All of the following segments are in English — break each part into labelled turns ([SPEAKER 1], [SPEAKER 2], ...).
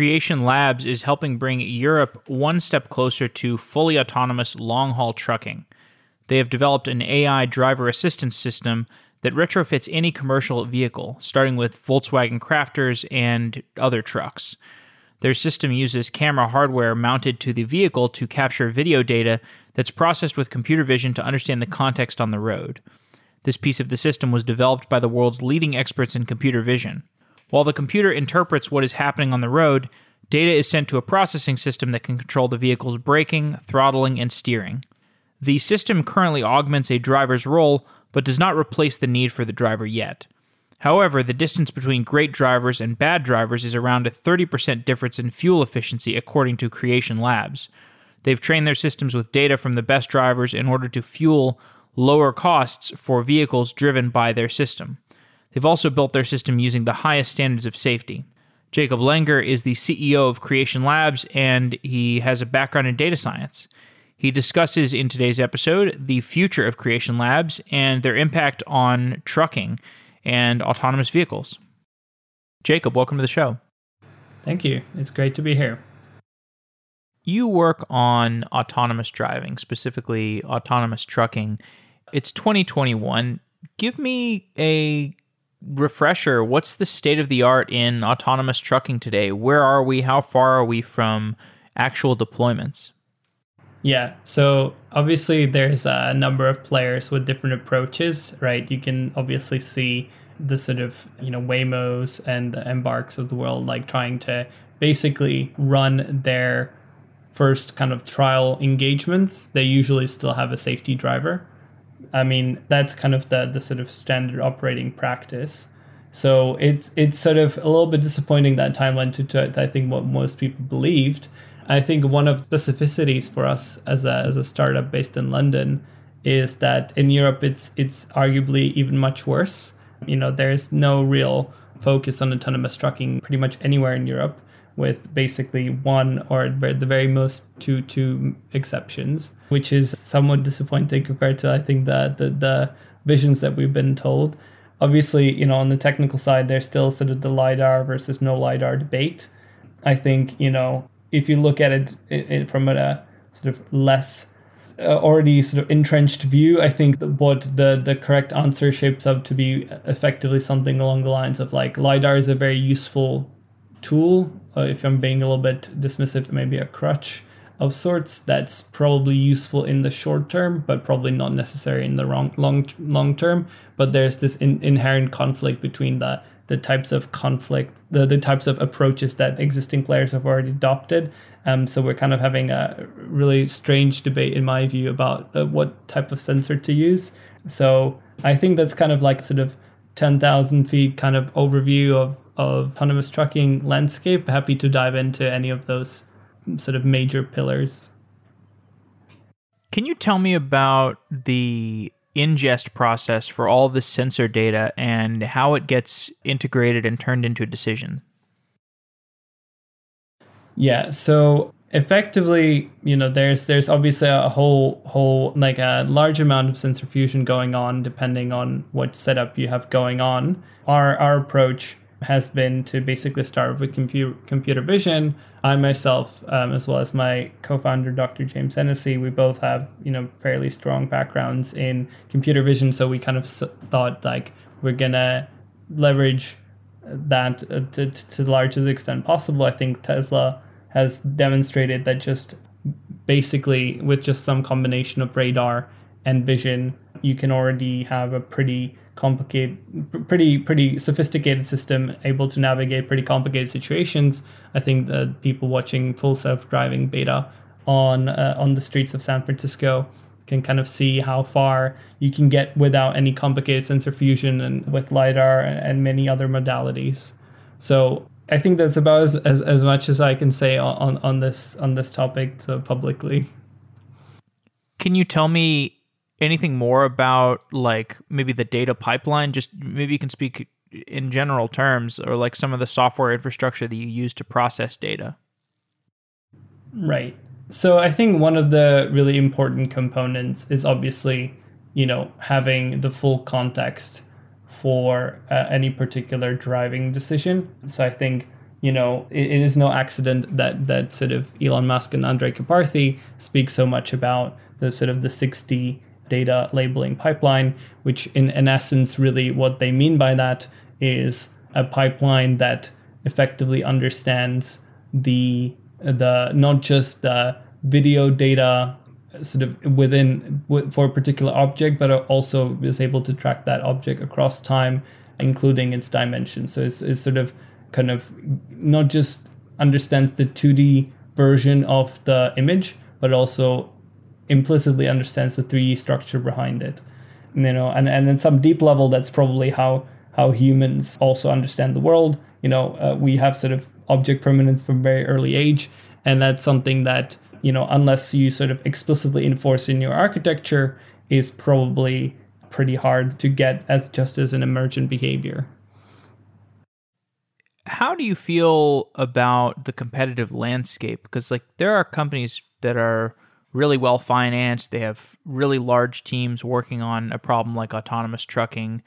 [SPEAKER 1] Creation Labs is helping bring Europe one step closer to fully autonomous long haul trucking. They have developed an AI driver assistance system that retrofits any commercial vehicle, starting with Volkswagen Crafters and other trucks. Their system uses camera hardware mounted to the vehicle to capture video data that's processed with computer vision to understand the context on the road. This piece of the system was developed by the world's leading experts in computer vision. While the computer interprets what is happening on the road, data is sent to a processing system that can control the vehicle's braking, throttling, and steering. The system currently augments a driver's role, but does not replace the need for the driver yet. However, the distance between great drivers and bad drivers is around a 30% difference in fuel efficiency, according to Creation Labs. They've trained their systems with data from the best drivers in order to fuel lower costs for vehicles driven by their system. They've also built their system using the highest standards of safety. Jakub Langr is the CEO of Creation Labs and he has a background in data science. He discusses in today's episode the future of Creation Labs and their impact on trucking and autonomous vehicles. Jacob, welcome to the show.
[SPEAKER 2] Thank you. It's great to be here.
[SPEAKER 1] You work on autonomous driving, specifically autonomous trucking. It's 2021. Give me a refresher. What's the state of the art in autonomous trucking today? Where are we? How far are we from actual deployments?
[SPEAKER 2] Yeah, so obviously there's a number of players with different approaches, right? You can obviously see the sort of, you know, Waymos and the Embarks of the world like trying to basically run their first kind of trial engagements. They usually still have a safety driver. I mean, that's kind of the the sort of standard operating practice. So it's it's sort of a little bit disappointing that timeline to, to I think what most people believed. I think one of the specificities for us as a as a startup based in London is that in Europe it's it's arguably even much worse. You know, there's no real focus on autonomous trucking pretty much anywhere in Europe with basically one or the very most two two exceptions, which is somewhat disappointing compared to I think the the, the visions that we've been told. Obviously, you know, on the technical side, there's still sort of the lidar versus no lidar debate. I think you know if you look at it, it, it from a sort of less uh, already sort of entrenched view, I think what the the correct answer shapes up to be effectively something along the lines of like lidar is a very useful tool. Uh, if I'm being a little bit dismissive, maybe a crutch of sorts that's probably useful in the short term, but probably not necessary in the wrong, long long term. But there's this in, inherent conflict between the the types of conflict, the, the types of approaches that existing players have already adopted. Um, so we're kind of having a really strange debate, in my view, about uh, what type of sensor to use. So I think that's kind of like sort of 10,000 feet kind of overview of, of autonomous trucking landscape. Happy to dive into any of those sort of major pillars.
[SPEAKER 1] Can you tell me about the ingest process for all the sensor data and how it gets integrated and turned into a decision?
[SPEAKER 2] Yeah, so effectively, you know, there's there's obviously a whole whole like a large amount of sensor fusion going on depending on what setup you have going on. Our our approach has been to basically start with computer computer vision. I myself, um, as well as my co-founder Dr. James Hennessy, we both have you know fairly strong backgrounds in computer vision, so we kind of thought like we're gonna leverage that uh, to, to the largest extent possible. I think Tesla has demonstrated that just basically with just some combination of radar and vision, you can already have a pretty complicated, pretty pretty sophisticated system able to navigate pretty complicated situations. I think that people watching full self driving beta on uh, on the streets of San Francisco can kind of see how far you can get without any complicated sensor fusion and with lidar and many other modalities. So I think that's about as, as, as much as I can say on, on this on this topic publicly.
[SPEAKER 1] Can you tell me anything more about like maybe the data pipeline? Just maybe you can speak in general terms, or like some of the software infrastructure that you use to process data.
[SPEAKER 2] Right. So I think one of the really important components is obviously, you know, having the full context for uh, any particular driving decision. So I think you know, it, it is no accident that that sort of Elon Musk and Andrej Karpathy speak so much about the sort of the 60 data labeling pipeline, which in, in essence, really what they mean by that is a pipeline that effectively understands the the not just the video data sort of within for a particular object, but also is able to track that object across time, including its dimensions. So it's, it's sort of kind of not just understands the 2D version of the image, but also implicitly understands the 3D structure behind it. You know, and, and at some deep level, that's probably how how humans also understand the world. You know, uh, we have sort of object permanence from very early age, and that's something that you know, unless you sort of explicitly enforce in your architecture, is probably pretty hard to get as just as an emergent behavior.
[SPEAKER 1] How do you feel about the competitive landscape? Because like there are companies that are really well financed, they have really large teams working on a problem like autonomous trucking.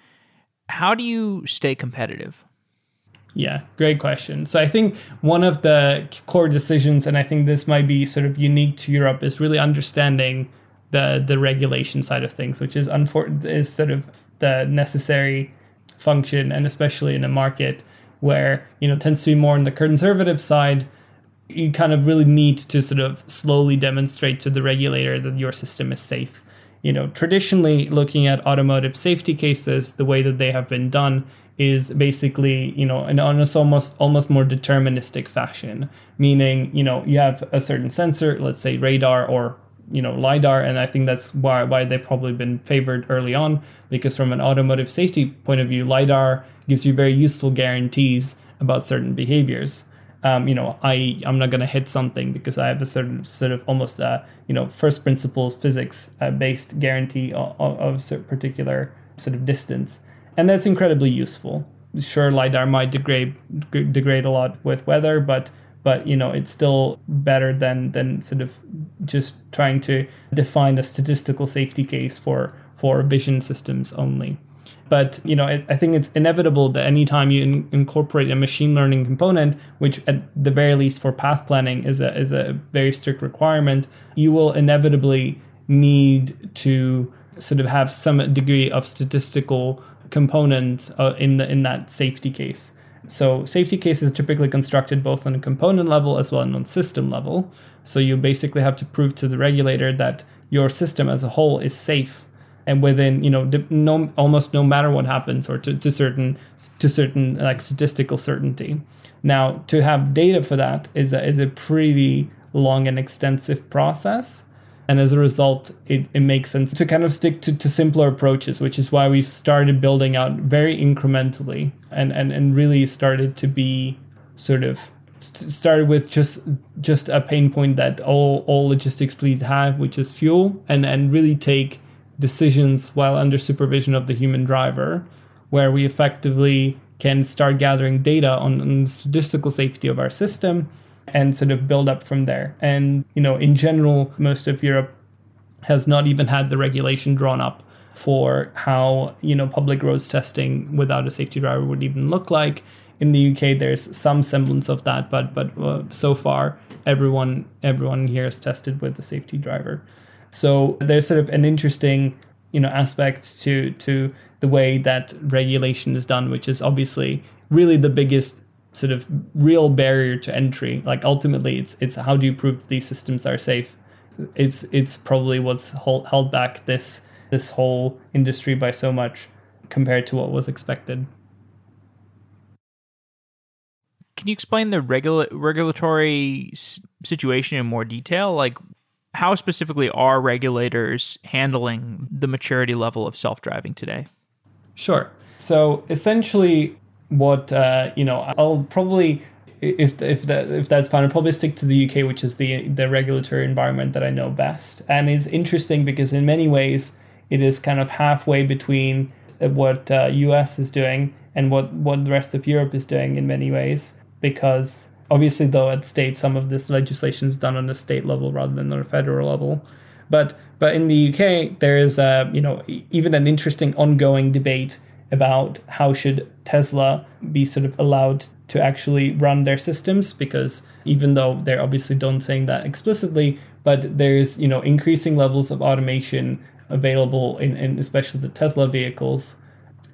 [SPEAKER 1] How do you stay competitive?
[SPEAKER 2] Yeah, great question. So I think one of the core decisions, and I think this might be sort of unique to Europe, is really understanding the the regulation side of things, which is unfor- is sort of the necessary function, and especially in a market where you know tends to be more on the conservative side, you kind of really need to sort of slowly demonstrate to the regulator that your system is safe. You know, traditionally looking at automotive safety cases, the way that they have been done is basically you know in on almost almost more deterministic fashion meaning you know you have a certain sensor let's say radar or you know lidar and i think that's why why they've probably been favored early on because from an automotive safety point of view lidar gives you very useful guarantees about certain behaviors um, you know i i'm not to hit something because i have a certain sort of almost uh, you know first principles physics uh, based guarantee of, of a particular sort of distance and that's incredibly useful. Sure, lidar might degrade degrade a lot with weather, but but you know it's still better than than sort of just trying to define a statistical safety case for for vision systems only. But you know, I, I think it's inevitable that anytime you in, incorporate a machine learning component, which at the very least for path planning is a is a very strict requirement, you will inevitably need to sort of have some degree of statistical components uh, in the in that safety case. So safety case is typically constructed both on a component level as well as on system level. So you basically have to prove to the regulator that your system as a whole is safe and within you know no, almost no matter what happens or to, to certain to certain like statistical certainty. Now to have data for that is a, is a pretty long and extensive process and as a result, it, it makes sense to kind of stick to, to simpler approaches, which is why we've started building out very incrementally and, and, and really started to be sort of started with just just a pain point that all all logistics fleets have, which is fuel, and and really take decisions while under supervision of the human driver, where we effectively can start gathering data on, on the statistical safety of our system and sort of build up from there. And, you know, in general, most of Europe has not even had the regulation drawn up for how, you know, public roads testing without a safety driver would even look like. In the UK, there's some semblance of that, but but uh, so far, everyone everyone here is tested with a safety driver. So there's sort of an interesting, you know, aspect to to the way that regulation is done, which is obviously really the biggest sort of real barrier to entry. Like ultimately, it's it's how do you prove these systems are safe? It's it's probably what's hold, held back this this whole industry by so much compared to what was expected.
[SPEAKER 1] Can you explain the regula- regulatory situation in more detail? Like, how specifically are regulators handling the maturity level of self driving today?
[SPEAKER 2] Sure. So essentially, what uh, you know, I'll probably if if that if that's fine, I'll probably stick to the UK, which is the the regulatory environment that I know best, and is interesting because in many ways it is kind of halfway between what uh, US is doing and what what the rest of Europe is doing in many ways, because obviously though at state some of this legislation is done on a state level rather than on a federal level, but but in the UK there is a you know even an interesting ongoing debate about how should Tesla be sort of allowed to actually run their systems because even though they're obviously don't saying that explicitly, but there's you know increasing levels of automation available in, in especially the Tesla vehicles.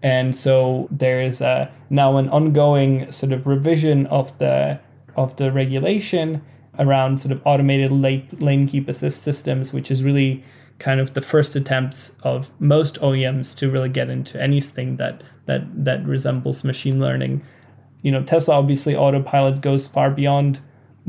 [SPEAKER 2] And so there is a, now an ongoing sort of revision of the of the regulation around sort of automated lane, lane keep assist systems, which is really kind of the first attempts of most OEMs to really get into anything that that that resembles machine learning. You know, Tesla obviously autopilot goes far beyond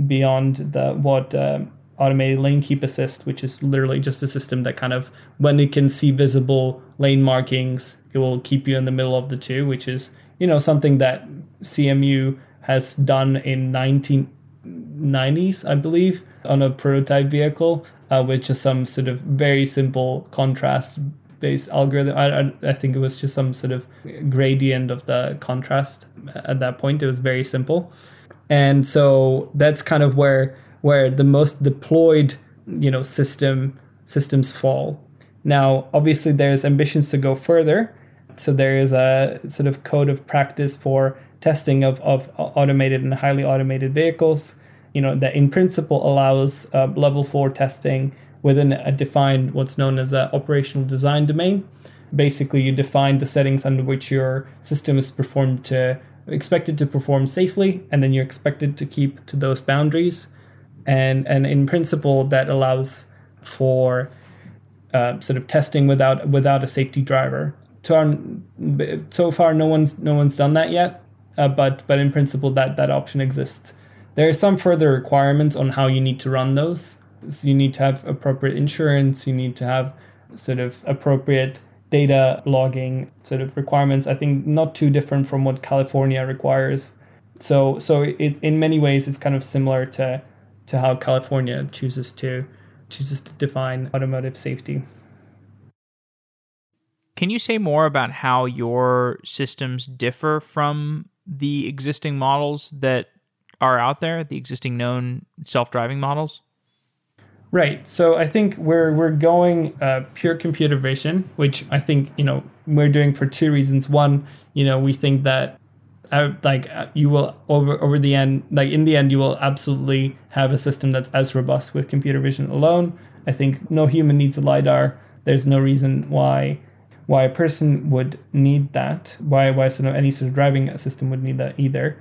[SPEAKER 2] beyond the what uh, automated lane keep assist, which is literally just a system that kind of when it can see visible lane markings, it will keep you in the middle of the two, which is you know something that CMU has done in 1990s, I believe, on a prototype vehicle uh, with just some sort of very simple contrast based algorithm. I, I, think it was just some sort of gradient of the contrast at that point. It was very simple. And so that's kind of where where the most deployed, you know, system systems fall. Now, obviously there's ambitions to go further. So there is a sort of code of practice for testing of, of automated and highly automated vehicles you know that in principle allows uh, level four testing within a defined what's known as an operational design domain. Basically, you define the settings under which your system is performed to expected to perform safely, and then you're expected to keep to those boundaries. And and in principle, that allows for uh, sort of testing without without a safety driver. To our, so far, no one's no one's done that yet, uh, but but in principle, that that option exists. There are some further requirements on how you need to run those. So you need to have appropriate insurance, you need to have sort of appropriate data logging sort of requirements. I think not too different from what California requires. So so it in many ways it's kind of similar to to how California chooses to chooses to define automotive safety.
[SPEAKER 1] Can you say more about how your systems differ from the existing models that are out there, the existing known self-driving models?
[SPEAKER 2] Right. So I think we're we're going uh, pure computer vision, which I think you know we're doing for two reasons. One, you know, we think that uh, like uh, you will over over the end, like in the end, you will absolutely have a system that's as robust with computer vision alone. I think no human needs a lidar. There's no reason why why a person would need that. Why why sort of any sort of driving system would need that either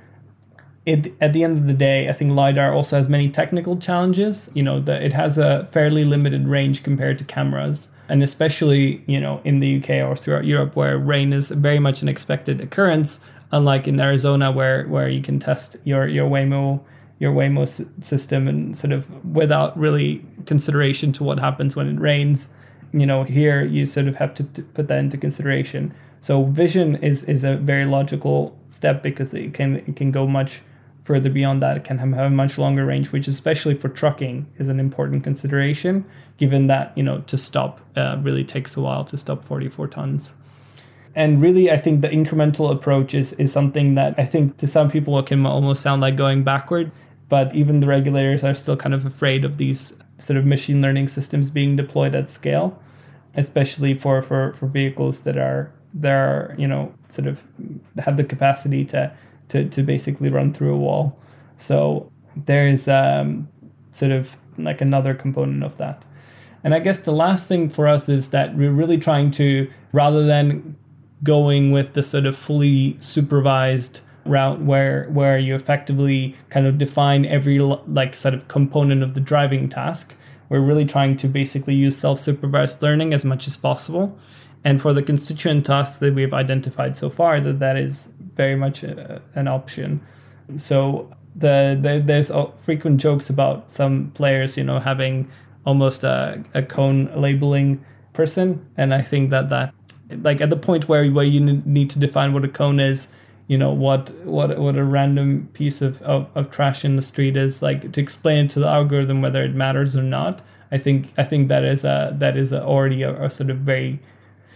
[SPEAKER 2] it, at the end of the day, I think LiDAR also has many technical challenges. You know, that it has a fairly limited range compared to cameras. And especially, you know, in the UK or throughout Europe where rain is very much an expected occurrence, unlike in Arizona where, where you can test your, your Waymo your Waymo system and sort of without really consideration to what happens when it rains. You know, here you sort of have to, to put that into consideration. So vision is is a very logical step because it can it can go much further beyond that, it can have a much longer range, which especially for trucking is an important consideration, given that you know to stop uh, really takes a while to stop 44 tons. And really, I think the incremental approach is is something that I think to some people it can almost sound like going backward, but even the regulators are still kind of afraid of these sort of machine learning systems being deployed at scale, especially for for for vehicles that are that are you know sort of have the capacity to to, to basically run through a wall. So there's um, sort of like another component of that. And I guess the last thing for us is that we're really trying to, rather than going with the sort of fully supervised route where where you effectively kind of define every like sort of component of the driving task. We're really trying to basically use self-supervised learning as much as possible. And for the constituent tasks that we've identified so far that that is very much a, an option. So the, the there's frequent jokes about some players, you know, having almost a, a cone labeling person, and I think that that like at the point where where you need to define what a cone is, you know what what what a random piece of, of, of trash in the street is like to explain it to the algorithm whether it matters or not i think i think that is a that is a, already a, a sort of very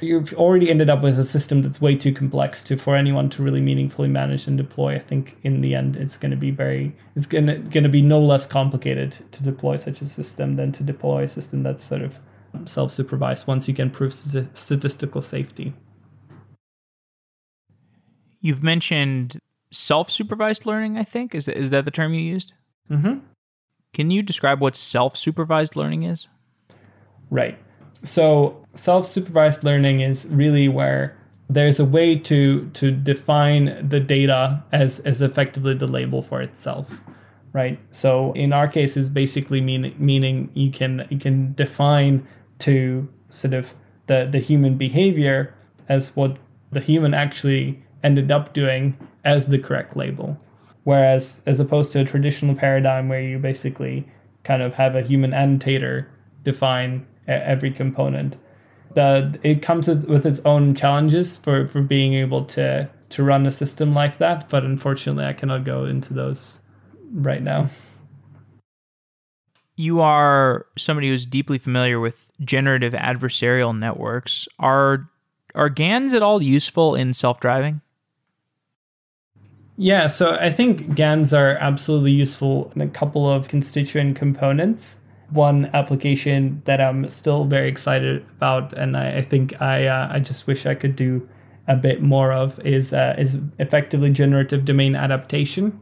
[SPEAKER 2] you've already ended up with a system that's way too complex to for anyone to really meaningfully manage and deploy. I think in the end, it's going to be very it's going to going to be no less complicated to deploy such a system than to deploy a system that's sort of self supervised once you can prove statistical safety.
[SPEAKER 1] You've mentioned self-supervised learning, I think. Is is that the term you used?
[SPEAKER 2] Mm-hmm.
[SPEAKER 1] Can you describe what self-supervised learning is?
[SPEAKER 2] Right. So self-supervised learning is really where there's a way to to define the data as as effectively the label for itself right so in our case is basically mean, meaning you can you can define to sort of the the human behavior as what the human actually ended up doing as the correct label. Whereas as opposed to a traditional paradigm where you basically kind of have a human annotator define every component the it comes with its own challenges for for being able to to run a system like that but unfortunately i cannot go into those right now.
[SPEAKER 1] You are somebody who's deeply familiar with generative adversarial networks. Are are gans at all useful in self-driving
[SPEAKER 2] yeah so i think gans are absolutely useful in a couple of constituent components one application that I'm still very excited about, and I, I think I uh, I just wish I could do a bit more of is uh, is effectively generative domain adaptation.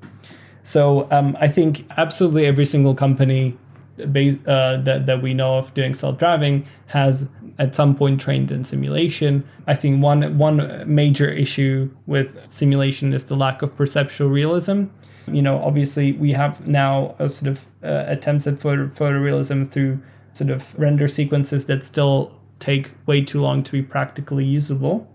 [SPEAKER 2] So um, I think absolutely every single company uh, that that we know of doing self driving has at some point trained in simulation. I think one one major issue with simulation is the lack of perceptual realism. You know, obviously we have now a sort of uh, attempts at photo, photorealism through sort of render sequences that still take way too long to be practically usable.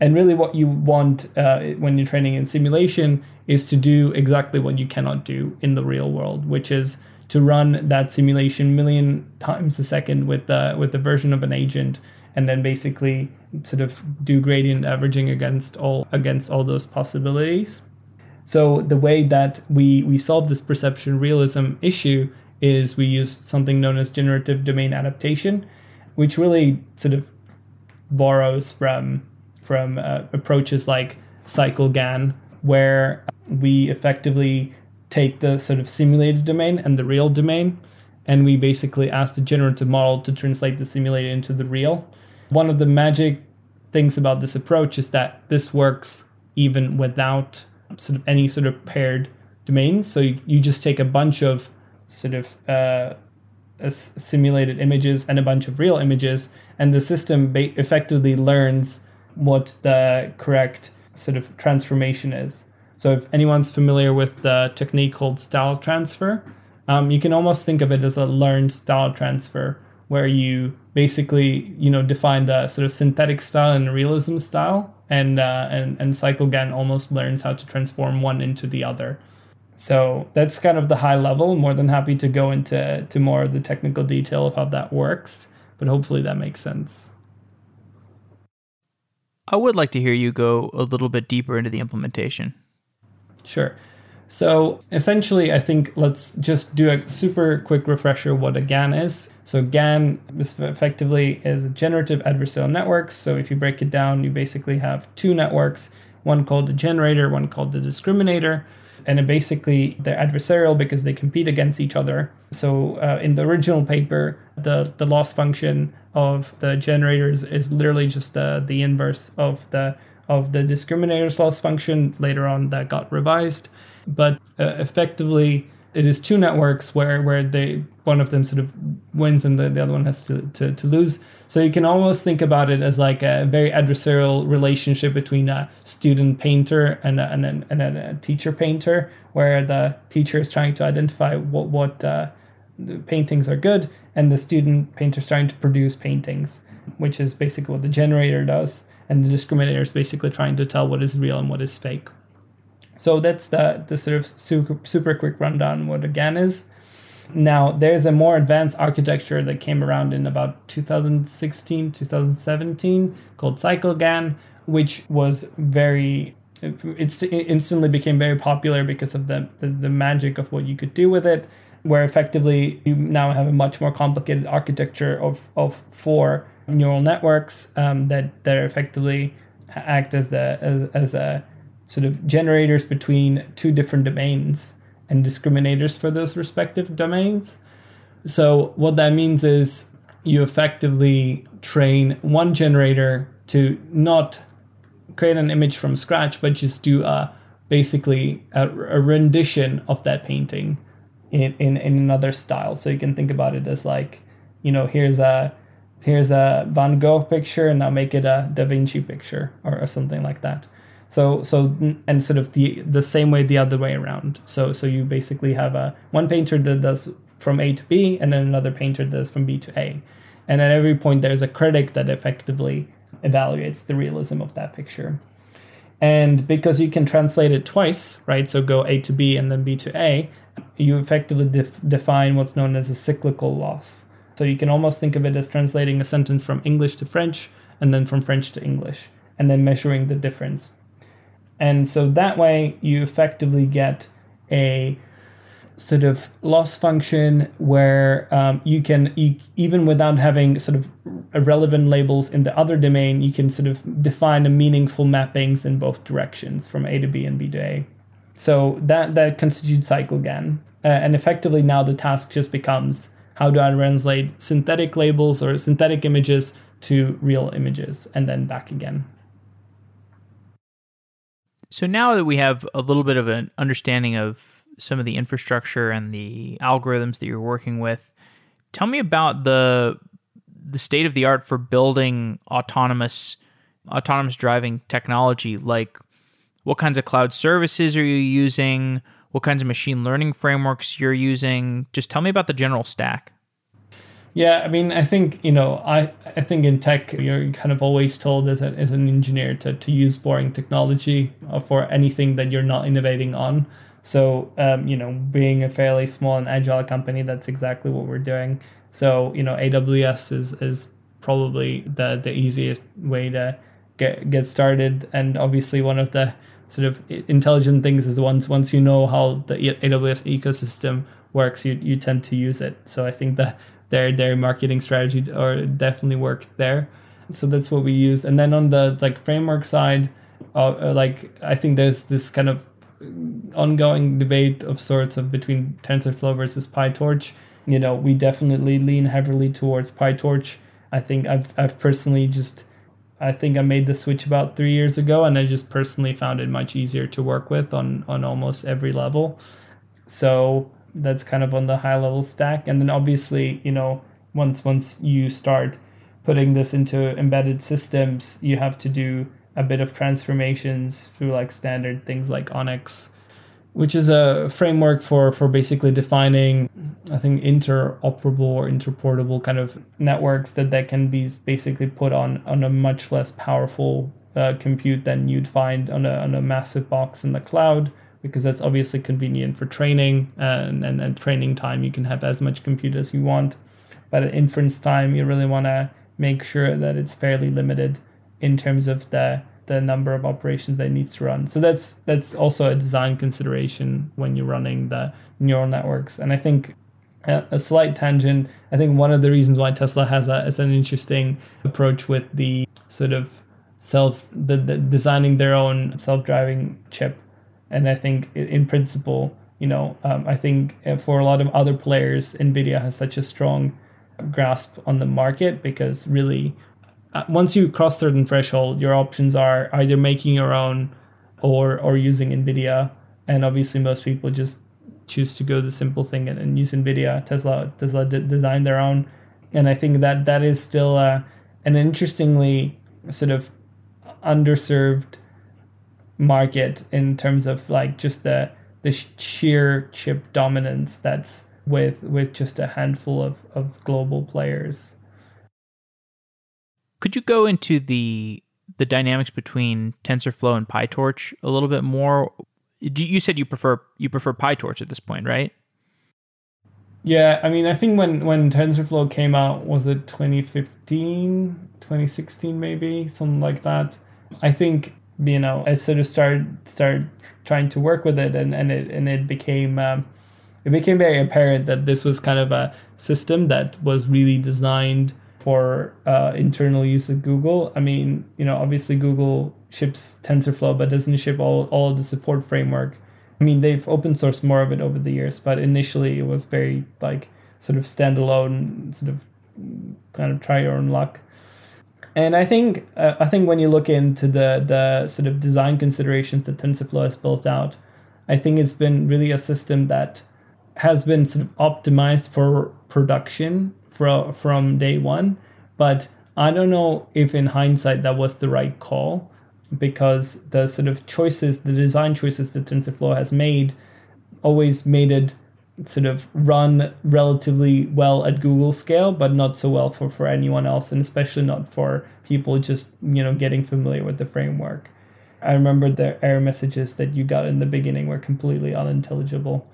[SPEAKER 2] And really, what you want uh, when you're training in simulation is to do exactly what you cannot do in the real world, which is to run that simulation million times a second with the with the version of an agent, and then basically sort of do gradient averaging against all against all those possibilities. So the way that we we solve this perception realism issue is we use something known as generative domain adaptation, which really sort of borrows from from uh, approaches like CycleGAN, where we effectively take the sort of simulated domain and the real domain, and we basically ask the generative model to translate the simulated into the real. One of the magic things about this approach is that this works even without sort of any sort of paired domains. So you, you just take a bunch of sort of uh, simulated images and a bunch of real images, and the system ba- effectively learns what the correct sort of transformation is. So if anyone's familiar with the technique called style transfer, um, you can almost think of it as a learned style transfer, where you basically you know define the sort of synthetic style and realism style and uh, and and CycleGAN almost learns how to transform one into the other. So that's kind of the high level. More than happy to go into to more of the technical detail of how that works, but hopefully that makes sense.
[SPEAKER 1] I would like to hear you go a little bit deeper into the implementation.
[SPEAKER 2] Sure. So essentially, I think let's just do a super quick refresher what a GAN is. So GAN is effectively is a generative adversarial networks. So if you break it down, you basically have two networks, one called the generator, one called the discriminator. And basically they're adversarial because they compete against each other. So uh, in the original paper, the, the loss function of the generators is literally just the, the inverse of the of the discriminator's loss function. Later on, that got revised but uh, effectively it is two networks where where they one of them sort of wins and the, the other one has to, to, to lose so you can almost think about it as like a very adversarial relationship between a student painter and a, and a, and a teacher painter where the teacher is trying to identify what what uh, paintings are good and the student painter is trying to produce paintings which is basically what the generator does and the discriminator is basically trying to tell what is real and what is fake so that's the, the sort of super, super quick rundown what a GAN is. Now, there's a more advanced architecture that came around in about 2016, 2017 called CycleGAN, which was very it instantly became very popular because of the, the, magic of what you could do with it where effectively you now have a much more complicated architecture of, of four neural networks um, that that effectively act as the as, as a sort of generators between two different domains and discriminators for those respective domains. So, what that means is you effectively train one generator to not create an image from scratch, but just do a basically a, a rendition of that painting in, in in another style. So you can think about it as like, you know, here's a here's a Van Gogh picture, and now make it a Da Vinci picture or, or something like that. So so and sort of the the same way the other way around. So so you basically have a one painter that does from A to B, and then another painter does from B to A, and at every point there's a critic that effectively evaluates the realism of that picture. And because you can translate it twice, right? So go A to B and then B to A, you effectively def- define what's known as a cyclical loss. So you can almost think of it as translating a sentence from English to French and then from French to English, and then measuring the difference. And so that way you effectively get a sort of loss function where um, you can you, even without having sort of irrelevant labels in the other domain you can sort of define a meaningful mappings in both directions from a to b and b to a so that that constitutes CycleGAN uh, and effectively now the task just becomes how do i translate synthetic labels or synthetic images to real images and then back again.
[SPEAKER 1] So now that we have a little bit of an understanding of some of the infrastructure and the algorithms that you're working with, tell me about the the state of the art for building autonomous autonomous driving technology. Like what kinds of cloud services are you using what kinds of machine learning frameworks you're using just tell me about the general stack
[SPEAKER 2] yeah, I mean, I think you know, I I think in tech you're kind of always told as, a, as an engineer to to use boring technology uh, for anything that you're not innovating on. So um, you know, being a fairly small and agile company, that's exactly what we're doing. So you know, AWS is is probably the the easiest way to get get started, and obviously one of the sort of intelligent things is once once you know how the AWS ecosystem works, you you tend to use it. So I think that their their marketing strategy or definitely worked there. So that's what we use. And then on the like framework side, uh, uh, like I think there's this kind of ongoing debate of sorts of between TensorFlow versus PyTorch. You know, we definitely lean heavily towards PyTorch. I think I've I've personally just I think I made the switch about three years ago, and I just personally found it much easier to work with on on almost every level. So that's kind of on the high level stack and then obviously you know once once you start putting this into embedded systems you have to do a bit of transformations through like standard things like ONNX which is a framework for for basically defining i think interoperable or interportable kind of networks that that can be basically put on on a much less powerful uh, compute than you'd find on a, on a massive box in the cloud because that's obviously convenient for training and, and, and training time. You can have as much compute as you want, but at inference time, you really want to make sure that it's fairly limited in terms of the the number of operations that needs to run. So that's that's also a design consideration when you're running the neural networks. And I think a, slight tangent. I think one of the reasons why Tesla has a is an interesting approach with the sort of self the, the designing their own self driving chip and I think in principle, you know, um, I think uh, for a lot of other players, Nvidia has such a strong grasp on the market because really, once you cross certain threshold, your options are either making your own or or using Nvidia. And obviously, most people just choose to go the simple thing and, and use Nvidia. Tesla Tesla d- designed their own, and I think that that is still uh, an interestingly sort of underserved market in terms of like just the the sheer chip dominance that's with with just a handful of, of global players.
[SPEAKER 1] Could you go into the the dynamics between TensorFlow and PyTorch a little bit more? You said you prefer you prefer PyTorch at this point, right?
[SPEAKER 2] Yeah, I mean, I think when when TensorFlow came out, was it 2015, 2016 maybe, something like that. I think you know, I sort of started started trying to work with it, and and it and it became um, it became very apparent that this was kind of a system that was really designed for uh, internal use at Google. I mean, you know, obviously Google ships TensorFlow, but doesn't ship all all of the support framework. I mean, they've open sourced more of it over the years, but initially it was very like sort of standalone, sort of kind of try your own luck. And I think uh, I think when you look into the the sort of design considerations that TensorFlow has built out, I think it's been really a system that has been sort of optimized for production from from day one. But I don't know if in hindsight that was the right call because the sort of choices, the design choices that TensorFlow has made, always made it sort of run relatively well at Google scale, but not so well for, for anyone else, and especially not for people just you know getting familiar with the framework. I remember the error messages that you got in the beginning were completely unintelligible.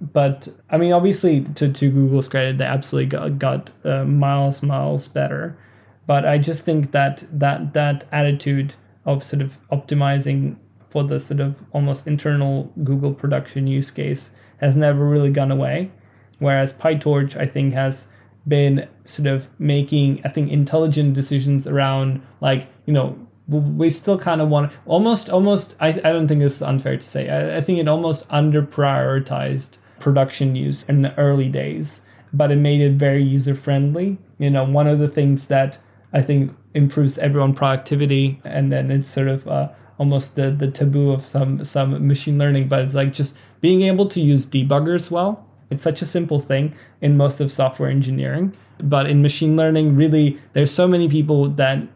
[SPEAKER 2] But I mean, obviously, to, to Google's credit, they absolutely got, got uh, miles, miles better. But I just think that that that attitude of sort of optimizing for the sort of almost internal Google production use case has never really gone away. Whereas PyTorch, I think, has been sort of making, I think, intelligent decisions around like, you know, we still kind of want almost, almost, I, I don't think this is unfair to say. I, I think it almost under prioritized production use in the early days, but it made it very user friendly. You know, one of the things that I think improves everyone productivity, and then it's sort of uh, almost the the taboo of some some machine learning, but it's like just being able to use debuggers well. It's such a simple thing in most of software engineering, but in machine learning, really, there's so many people that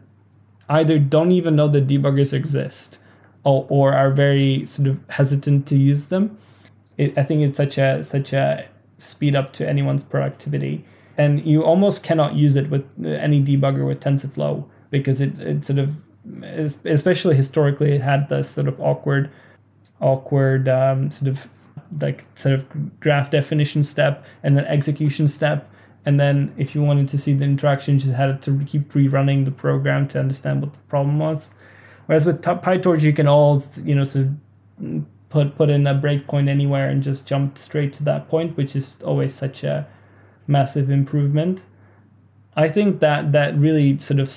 [SPEAKER 2] either don't even know that debuggers exist or, or are very sort of hesitant to use them. It, I think it's such a such a speed up to anyone's productivity. And you almost cannot use it with any debugger with TensorFlow because it, it sort of especially historically it had this sort of awkward awkward um, sort of like sort of graph definition step and then execution step. And then if you wanted to see the interaction you just had to keep rerunning the program to understand what the problem was. Whereas with pytorch you can all you know sort of put put in a breakpoint anywhere and just jump straight to that point which is always such a massive improvement. I think that that really sort of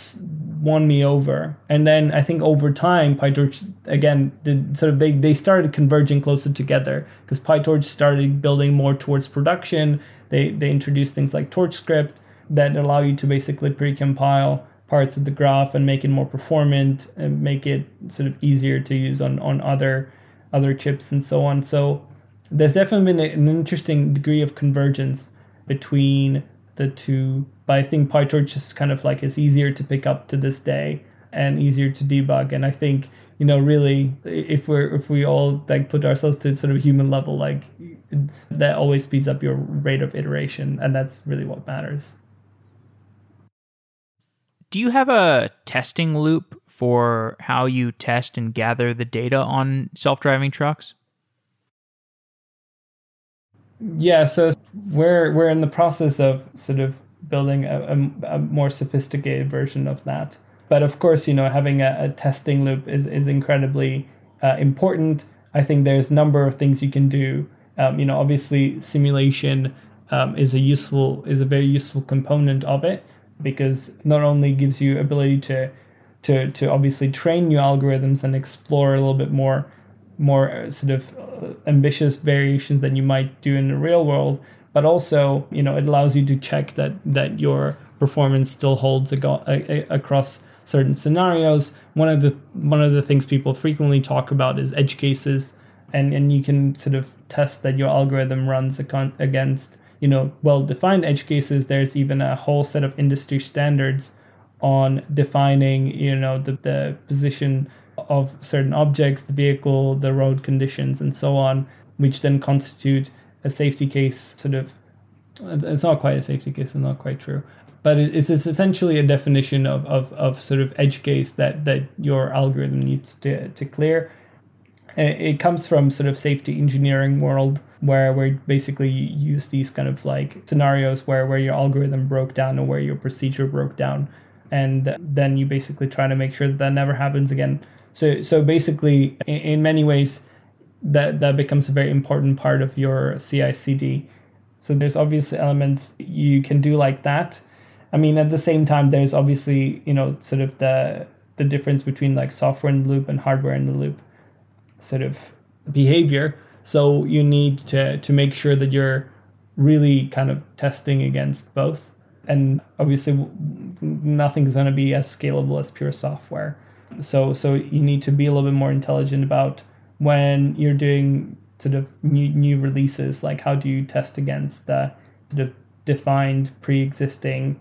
[SPEAKER 2] won me over. And then I think over time, PyTorch again did sort of they they started converging closer together because PyTorch started building more towards production. They they introduced things like TorchScript that allow you to basically precompile parts of the graph and make it more performant and make it sort of easier to use on on other other chips and so on. So there's definitely been an interesting degree of convergence between the two. But I think PyTorch is kind of like is easier to pick up to this day and easier to debug. And I think you know really if we're if we all like put ourselves to sort of human level, like that always speeds up your rate of iteration, and that's really what matters.
[SPEAKER 1] Do you have a testing loop for how you test and gather the data on self-driving trucks?
[SPEAKER 2] yeah, so we're we're in the process of sort of building a, a, a more sophisticated version of that. But of course, you know, having a, a testing loop is is incredibly uh, important. I think there's a number of things you can do. Um, you know, obviously, simulation um, is a useful is a very useful component of it because not only gives you ability to to to obviously train new algorithms and explore a little bit more more uh, sort of uh, ambitious variations than you might do in the real world. But also you know it allows you to check that that your performance still holds across certain scenarios. One of the one of the things people frequently talk about is edge cases. And and you can sort of test that your algorithm runs against you know well defined edge cases. There's even a whole set of industry standards on defining you know the, the position of certain objects, the vehicle, the road conditions, and so on, which then constitute a safety case sort of it's not quite a safety case, it's not quite true. But it's, essentially a definition of, of, of sort of edge case that, that your algorithm needs to, to clear. It comes from sort of safety engineering world where we basically use these kind of like scenarios where, where your algorithm broke down or where your procedure broke down and then you basically try to make sure that that never happens again so so basically, in, in many ways, that that becomes a very important part of your CI/CD. So there's obviously elements you can do like that. I mean, at the same time, there's obviously you know sort of the the difference between like software in the loop and hardware in the loop sort of behavior. So you need to to make sure that you're really kind of testing against both. And obviously nothing's going to be as scalable as pure software. So so you need to be a little bit more intelligent about when you're doing sort of new, new releases, like how do you test against the sort of defined pre-existing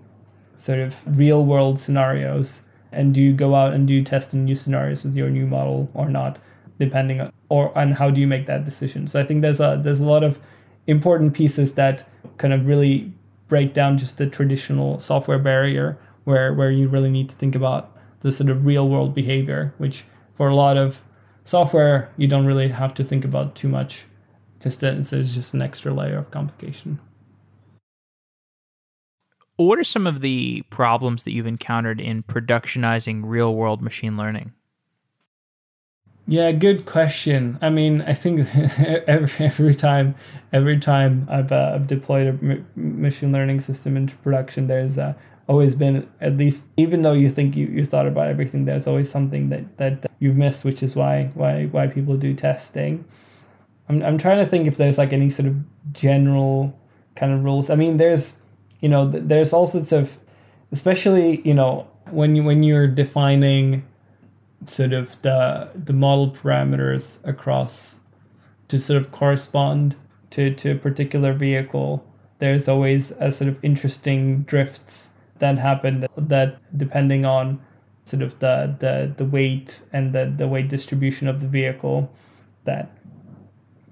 [SPEAKER 2] sort of real world scenarios and do you go out and do test in new scenarios with your new model or not depending on or on how do you make that decision so i think there's a there's a lot of important pieces that kind of really break down just the traditional software barrier where where you really need to think about the sort of real world behavior which for a lot of software you don't really have to think about too much just it's just an extra layer of complication
[SPEAKER 1] what are some of the problems that you've encountered in productionizing real world machine learning?
[SPEAKER 2] Yeah, good question. I mean, I think every, every time every time I've, uh, I've deployed a m- machine learning system into production, there's uh, always been at least even though you think you, you thought about everything, there's always something that, that you've missed, which is why why why people do testing. I'm I'm trying to think if there's like any sort of general kind of rules. I mean, there's you know, there's all sorts of, especially you know when you when you're defining sort of the the model parameters across to sort of correspond to to a particular vehicle there's always a sort of interesting drifts that happen that depending on sort of the the, the weight and the, the weight distribution of the vehicle that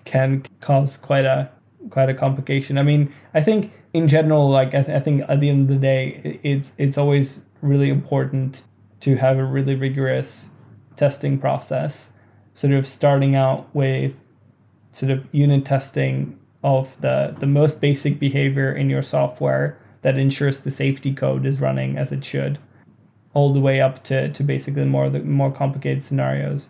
[SPEAKER 2] can cause quite a quite a complication. I mean, I think in general, like I, th- I think at the end of the day, it's it's always really important to have a really rigorous testing process. Sort of starting out with sort of unit testing of the the most basic behavior in your software that ensures the safety code is running as it should, all the way up to to basically more the more complicated scenarios.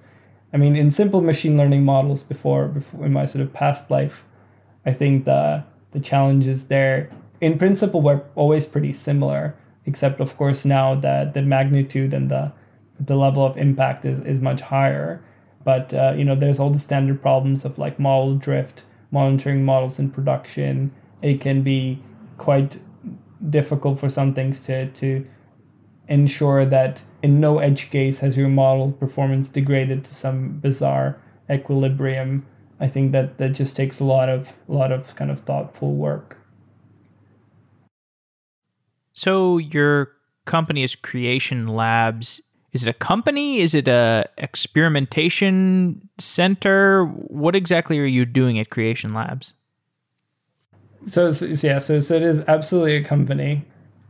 [SPEAKER 2] I mean, in simple machine learning models before, before in my sort of past life, I think the the challenges there, in principle, were always pretty similar, except of course now that the magnitude and the the level of impact is, is much higher. But uh, you know, there's all the standard problems of like model drift, monitoring models in production. It can be quite difficult for some things to to ensure that in no edge case has your model performance degraded to some bizarre equilibrium I think that that just takes a lot of a lot of kind of thoughtful work.
[SPEAKER 1] So your company is Creation Labs. Is it a company? Is it a experimentation center? What exactly are you doing at Creation Labs?
[SPEAKER 2] So, yeah, so, so it is absolutely a company,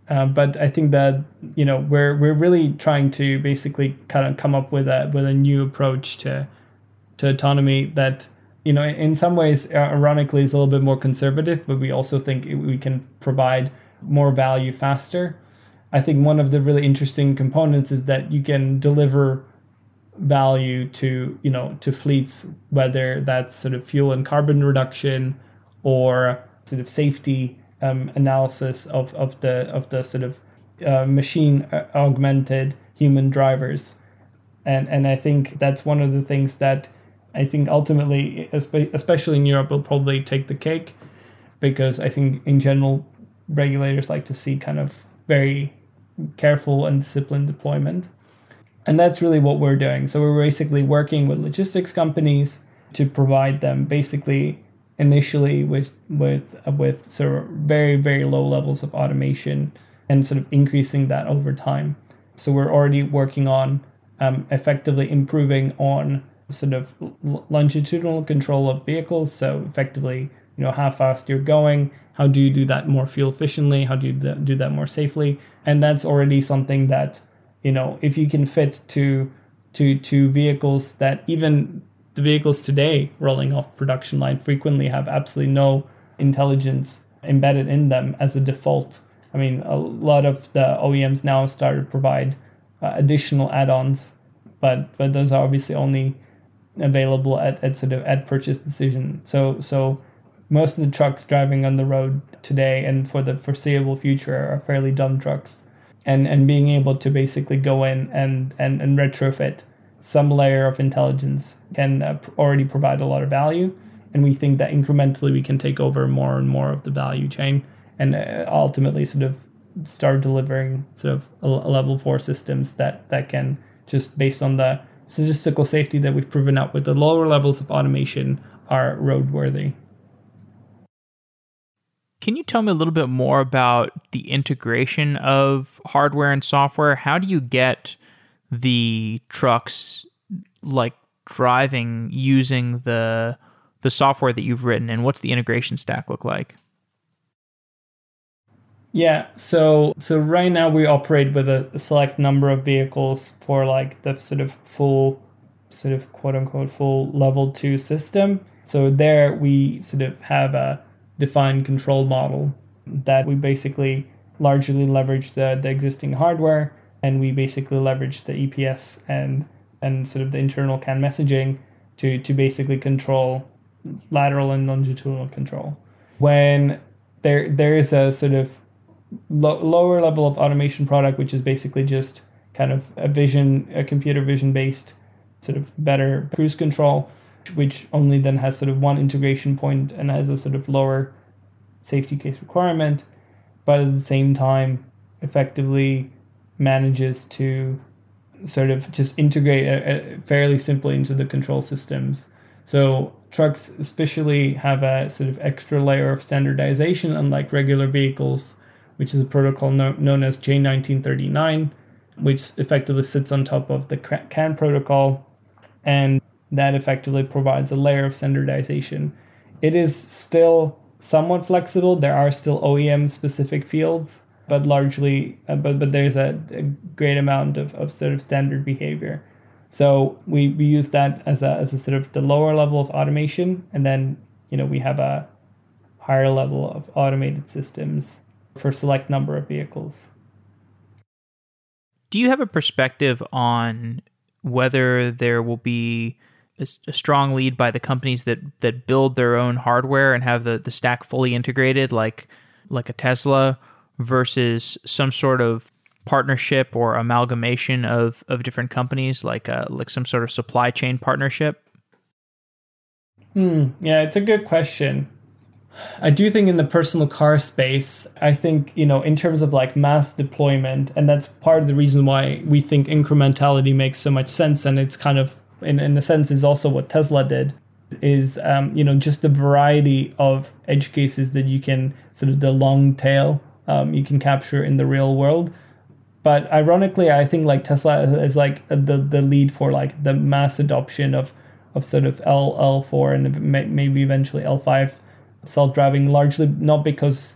[SPEAKER 2] uh, but I think that you know we're we're really trying to basically kind of come up with a with a new approach to to autonomy that you know, in some ways, uh, ironically, is a little bit more conservative, but we also think we can provide more value faster. I think one of the really interesting components is that you can deliver value to you know to fleets, whether that's sort of fuel and carbon reduction or sort of safety um, analysis of, of the of the sort of uh, machine uh, augmented human drivers, and and I think that's one of the things that I think ultimately, especially in Europe, will probably take the cake because I think in general, regulators like to see kind of very careful and disciplined deployment. And that's really what we're doing. So we're basically working with logistics companies to provide them basically initially with with uh, with sort of very very low levels of automation and sort of increasing that over time. So we're already working on um, effectively improving on sort of longitudinal control of vehicles. So effectively, you know, how fast you're going, how do you do that more fuel efficiently, how do you do that more safely, and that's already something that, you know, if you can fit to to to vehicles that even the vehicles today rolling off production line frequently have absolutely no intelligence embedded in them as a default. I mean, a lot of the OEMs now started to provide uh, additional add-ons, but but those are obviously only available at, at sort of at purchase decision. So so most of the trucks driving on the road today and for the foreseeable future are fairly dumb trucks. And and being able to basically go in and and, and retrofit some layer of intelligence can uh, already provide a lot of value. And we think that incrementally we can take over more and more of the value chain and uh, ultimately sort of start delivering sort of a, a level four systems that that can just based on the statistical safety that we've proven out with the lower levels of automation are roadworthy.
[SPEAKER 1] Can you tell me a little bit more about the integration of hardware and software? How do you get the trucks like driving using the the software that you've written and what's the integration stack look like?
[SPEAKER 2] Yeah, so so right now we operate with a, select number of vehicles for like the sort of full sort of quote unquote full level 2 system. So there we sort of have a defined control model that we basically largely leverage the, the existing hardware and we basically leverage the EPS and and sort of the internal CAN messaging to to basically control lateral and longitudinal control. When there there is a sort of lo- lower level of automation product, which is basically just kind of a vision, a computer vision based sort of better cruise control, which only then has sort of one integration point and has a sort of lower safety case requirement, but at the same time effectively manages to sort of just integrate a, a fairly simply into the control systems. So trucks especially have a sort of extra layer of standardization, unlike regular vehicles, which is a protocol no, known as J1939, which effectively sits on top of the CAN protocol, and that effectively provides a layer of standardization. It is still somewhat flexible. There are still OEM specific fields but largely, uh, but but there's a, a, great amount of, of sort of standard behavior. So we, we use that as a as a sort of the lower level of automation, and then you know we have a higher level of automated systems for select number of vehicles.
[SPEAKER 1] Do you have a perspective on whether there will be a, strong lead by the companies that that build their own hardware and have the, the stack fully integrated, like like a Tesla, versus some sort of partnership or amalgamation of, of different companies, like a, uh, like some sort of supply chain partnership?
[SPEAKER 2] Hmm. Yeah, it's a good question. I do think in the personal car space, I think, you know, in terms of like mass deployment, and that's part of the reason why we think incrementality makes so much sense. And it's kind of, in, in a sense, is also what Tesla did, is, um, you know, just the variety of edge cases that you can sort of the long tail um, you can capture in the real world. But ironically, I think like Tesla is like the the lead for like the mass adoption of of sort of L L4 and maybe eventually L5 self driving, largely not because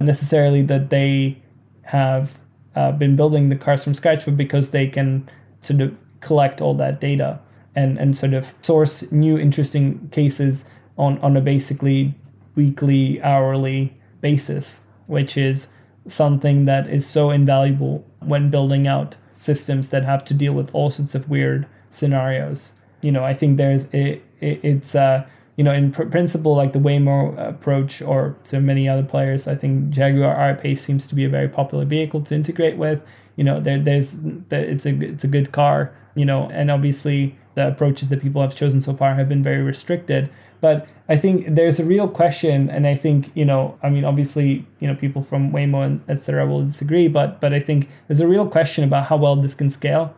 [SPEAKER 2] necessarily that they have uh, been building the cars from scratch, but because they can sort of collect all that data and and sort of source new interesting cases on on a basically weekly hourly basis which is something that is so invaluable when building out systems that have to deal with all sorts of weird scenarios. You know, I think there's it, it it's uh you know in pr- principle like the Waymo approach or so many other players. I think Jaguar I-Pace seems to be a very popular vehicle to integrate with. You know, there there's it's a it's a good car. You know, and obviously the approaches that people have chosen so far have been very restricted. But I think there's a real question, and I think you know, I mean, obviously, you know, people from Waymo and etc. will disagree, but but I think there's a real question about how well this can scale.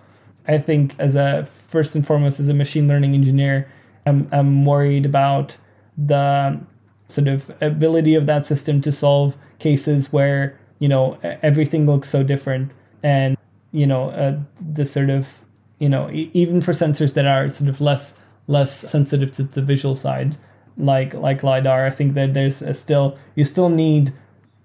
[SPEAKER 2] I think as a first and foremost as a machine learning engineer, I'm I'm worried about the sort of ability of that system to solve cases where you know everything looks so different and you know uh, the sort of you know e- even for sensors that are sort of less less sensitive to the visual side, like like lidar. I think that there's still you still need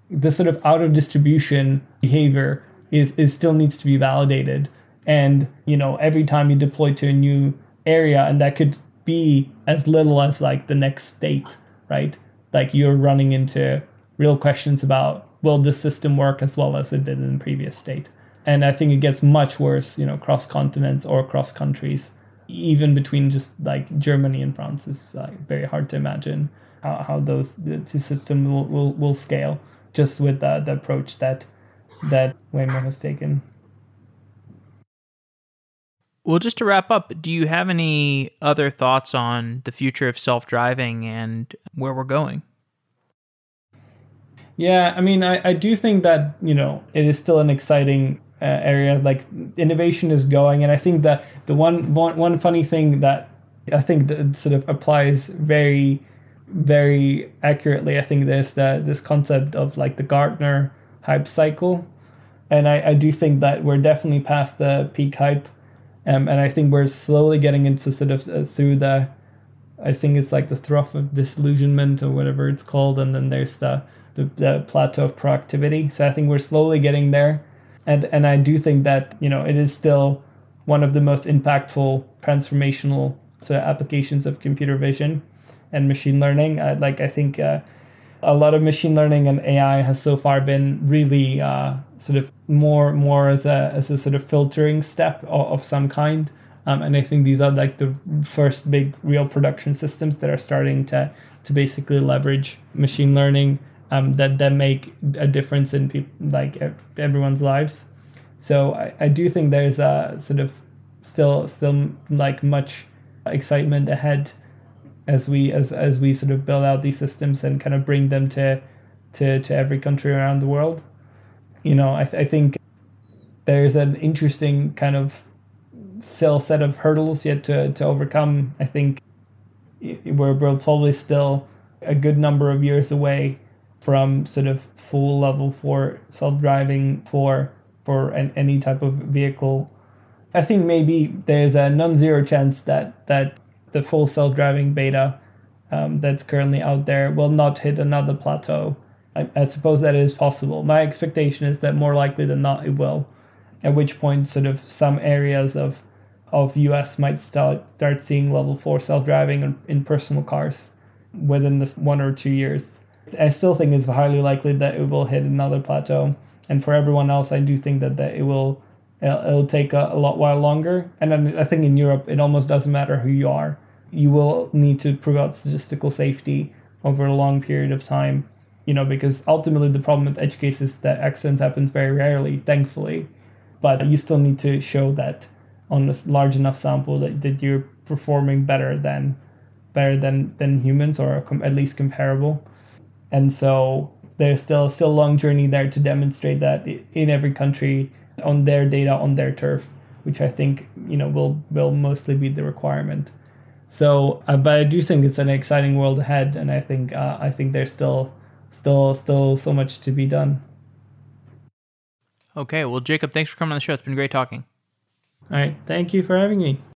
[SPEAKER 2] the sort of out of distribution behavior is is still needs to be validated. And you know every time you deploy to a new area, and that could be as little as like the next state, right? Like you're running into real questions about will this system work as well as it did in the previous state. And I think it gets much worse, you know, cross continents or across countries even between just like Germany and France is like very hard to imagine how, how those the two systems will, will, will scale just with the, the approach that that Waymo has taken.
[SPEAKER 1] Well, just to wrap up, do you have any other thoughts on the future of self driving and where we're going?
[SPEAKER 2] Yeah, I mean, I, I do think that, you know, it is still an exciting uh, area. Like, innovation is going. And I think that the one, one, one funny thing that I think that sort of applies very, very accurately, I think there's the, this concept of like the Gartner hype cycle. And I, I do think that we're definitely past the peak hype. Um, and I think we're slowly getting into sort of uh, through the, I think it's like the trough of disillusionment or whatever it's called. And then there's the, the, the plateau of proactivity. So I think we're slowly getting there. And, and I do think that, you know, it is still one of the most impactful transformational of applications of computer vision and machine learning. Like I think uh, a lot of machine learning and AI has so far been really uh, sort of more more as a as a sort of filtering step of, of some kind. Um, and I think these are like the first big real production systems that are starting to to basically leverage machine learning um, that that make a difference in people like everyone's lives. So I, I do think there's a sort of still still like much excitement ahead as we as as we sort of build out these systems and kind of bring them to to to every country around the world. You know, I, th- I think there's an interesting kind of still set of hurdles yet to to overcome. I think we're, we're probably still a good number of years away from sort of full level four self-driving for for an, any type of vehicle. I think maybe there's a non-zero chance that that the full self-driving beta um, that's currently out there will not hit another plateau. I, I suppose that is possible. My expectation is that more likely than not it will. At which point, sort of some areas of of US might start start seeing level four self-driving in, in personal cars within this one or two years. I still think it's highly likely that it will hit another plateau. And for everyone else, I do think that, that it will it'll take a, a lot while longer. And I think in Europe, it almost doesn't matter who you are. You will need to prove out statistical safety over a long period of time, you know, because ultimately the problem with edge cases is that accidents happens very rarely, thankfully. But you still need to show that on a large enough sample that, that you're performing better than better than than humans or at least comparable and so there's still still a long journey there to demonstrate that in every country on their data on their turf which i think you know will will mostly be the requirement. So uh, but i do think it's an exciting world ahead and i think uh, i think there's still still still so much to be done.
[SPEAKER 1] Okay well Jakub thanks for coming on the show. It's been great talking.
[SPEAKER 2] All right thank you for having me